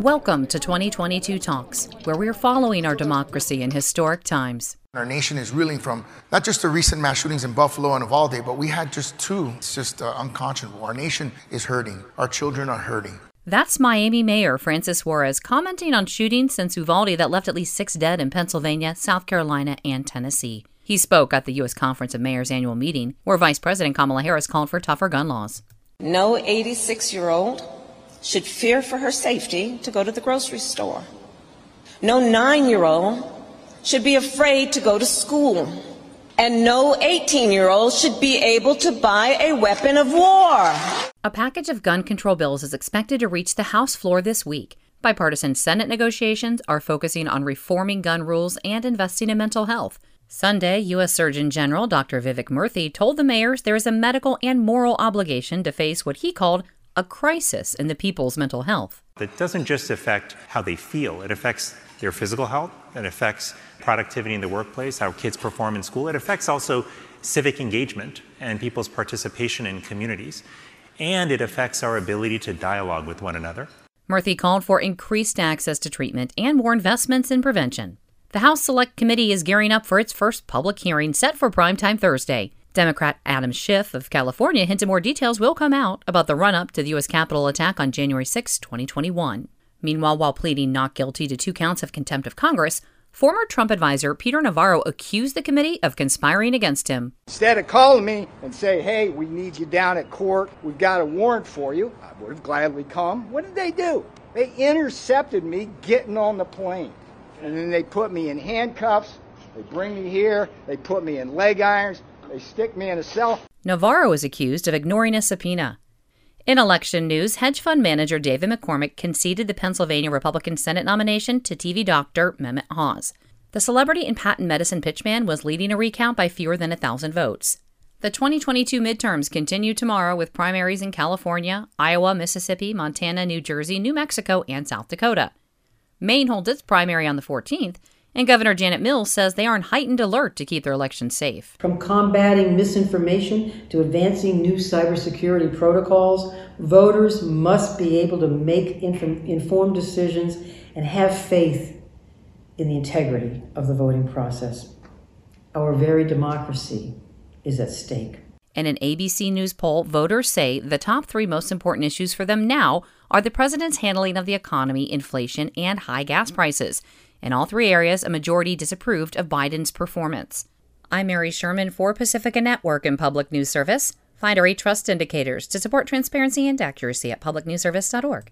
Welcome to 2022 Talks, where we are following our democracy in historic times. Our nation is reeling from not just the recent mass shootings in Buffalo and Uvalde, but we had just two. It's just uh, unconscionable. Our nation is hurting. Our children are hurting. That's Miami Mayor Francis Suarez commenting on shootings since Uvalde that left at least six dead in Pennsylvania, South Carolina, and Tennessee. He spoke at the U.S. Conference of Mayors annual meeting, where Vice President Kamala Harris called for tougher gun laws. No 86 year old should fear for her safety to go to the grocery store. No nine year old should be afraid to go to school. And no 18 year old should be able to buy a weapon of war. A package of gun control bills is expected to reach the House floor this week. Bipartisan Senate negotiations are focusing on reforming gun rules and investing in mental health. Sunday, U.S. Surgeon General Dr. Vivek Murthy told the mayors there is a medical and moral obligation to face what he called a crisis in the people's mental health. It doesn't just affect how they feel, it affects their physical health, it affects productivity in the workplace, how kids perform in school, it affects also civic engagement and people's participation in communities, and it affects our ability to dialogue with one another. Murthy called for increased access to treatment and more investments in prevention. The House Select Committee is gearing up for its first public hearing set for primetime Thursday. Democrat Adam Schiff of California hinted more details will come out about the run up to the U.S. Capitol attack on January 6, 2021. Meanwhile, while pleading not guilty to two counts of contempt of Congress, former Trump advisor Peter Navarro accused the committee of conspiring against him. Instead of calling me and say, hey, we need you down at court, we've got a warrant for you, I would have gladly come. What did they do? They intercepted me getting on the plane. And then they put me in handcuffs, they bring me here, they put me in leg irons, they stick me in a cell. Navarro is accused of ignoring a subpoena. In election news, hedge fund manager David McCormick conceded the Pennsylvania Republican Senate nomination to TV doctor Mehmet Oz. The celebrity and patent medicine pitchman was leading a recount by fewer than a thousand votes. The 2022 midterms continue tomorrow with primaries in California, Iowa, Mississippi, Montana, New Jersey, New Mexico, and South Dakota. Maine holds its primary on the 14th, and Governor Janet Mills says they are on heightened alert to keep their elections safe. From combating misinformation to advancing new cybersecurity protocols, voters must be able to make informed decisions and have faith in the integrity of the voting process. Our very democracy is at stake. In an ABC News poll, voters say the top three most important issues for them now are the president's handling of the economy, inflation, and high gas prices. In all three areas, a majority disapproved of Biden's performance. I'm Mary Sherman for Pacifica Network and Public News Service. Find our trust indicators to support transparency and accuracy at publicnewsservice.org.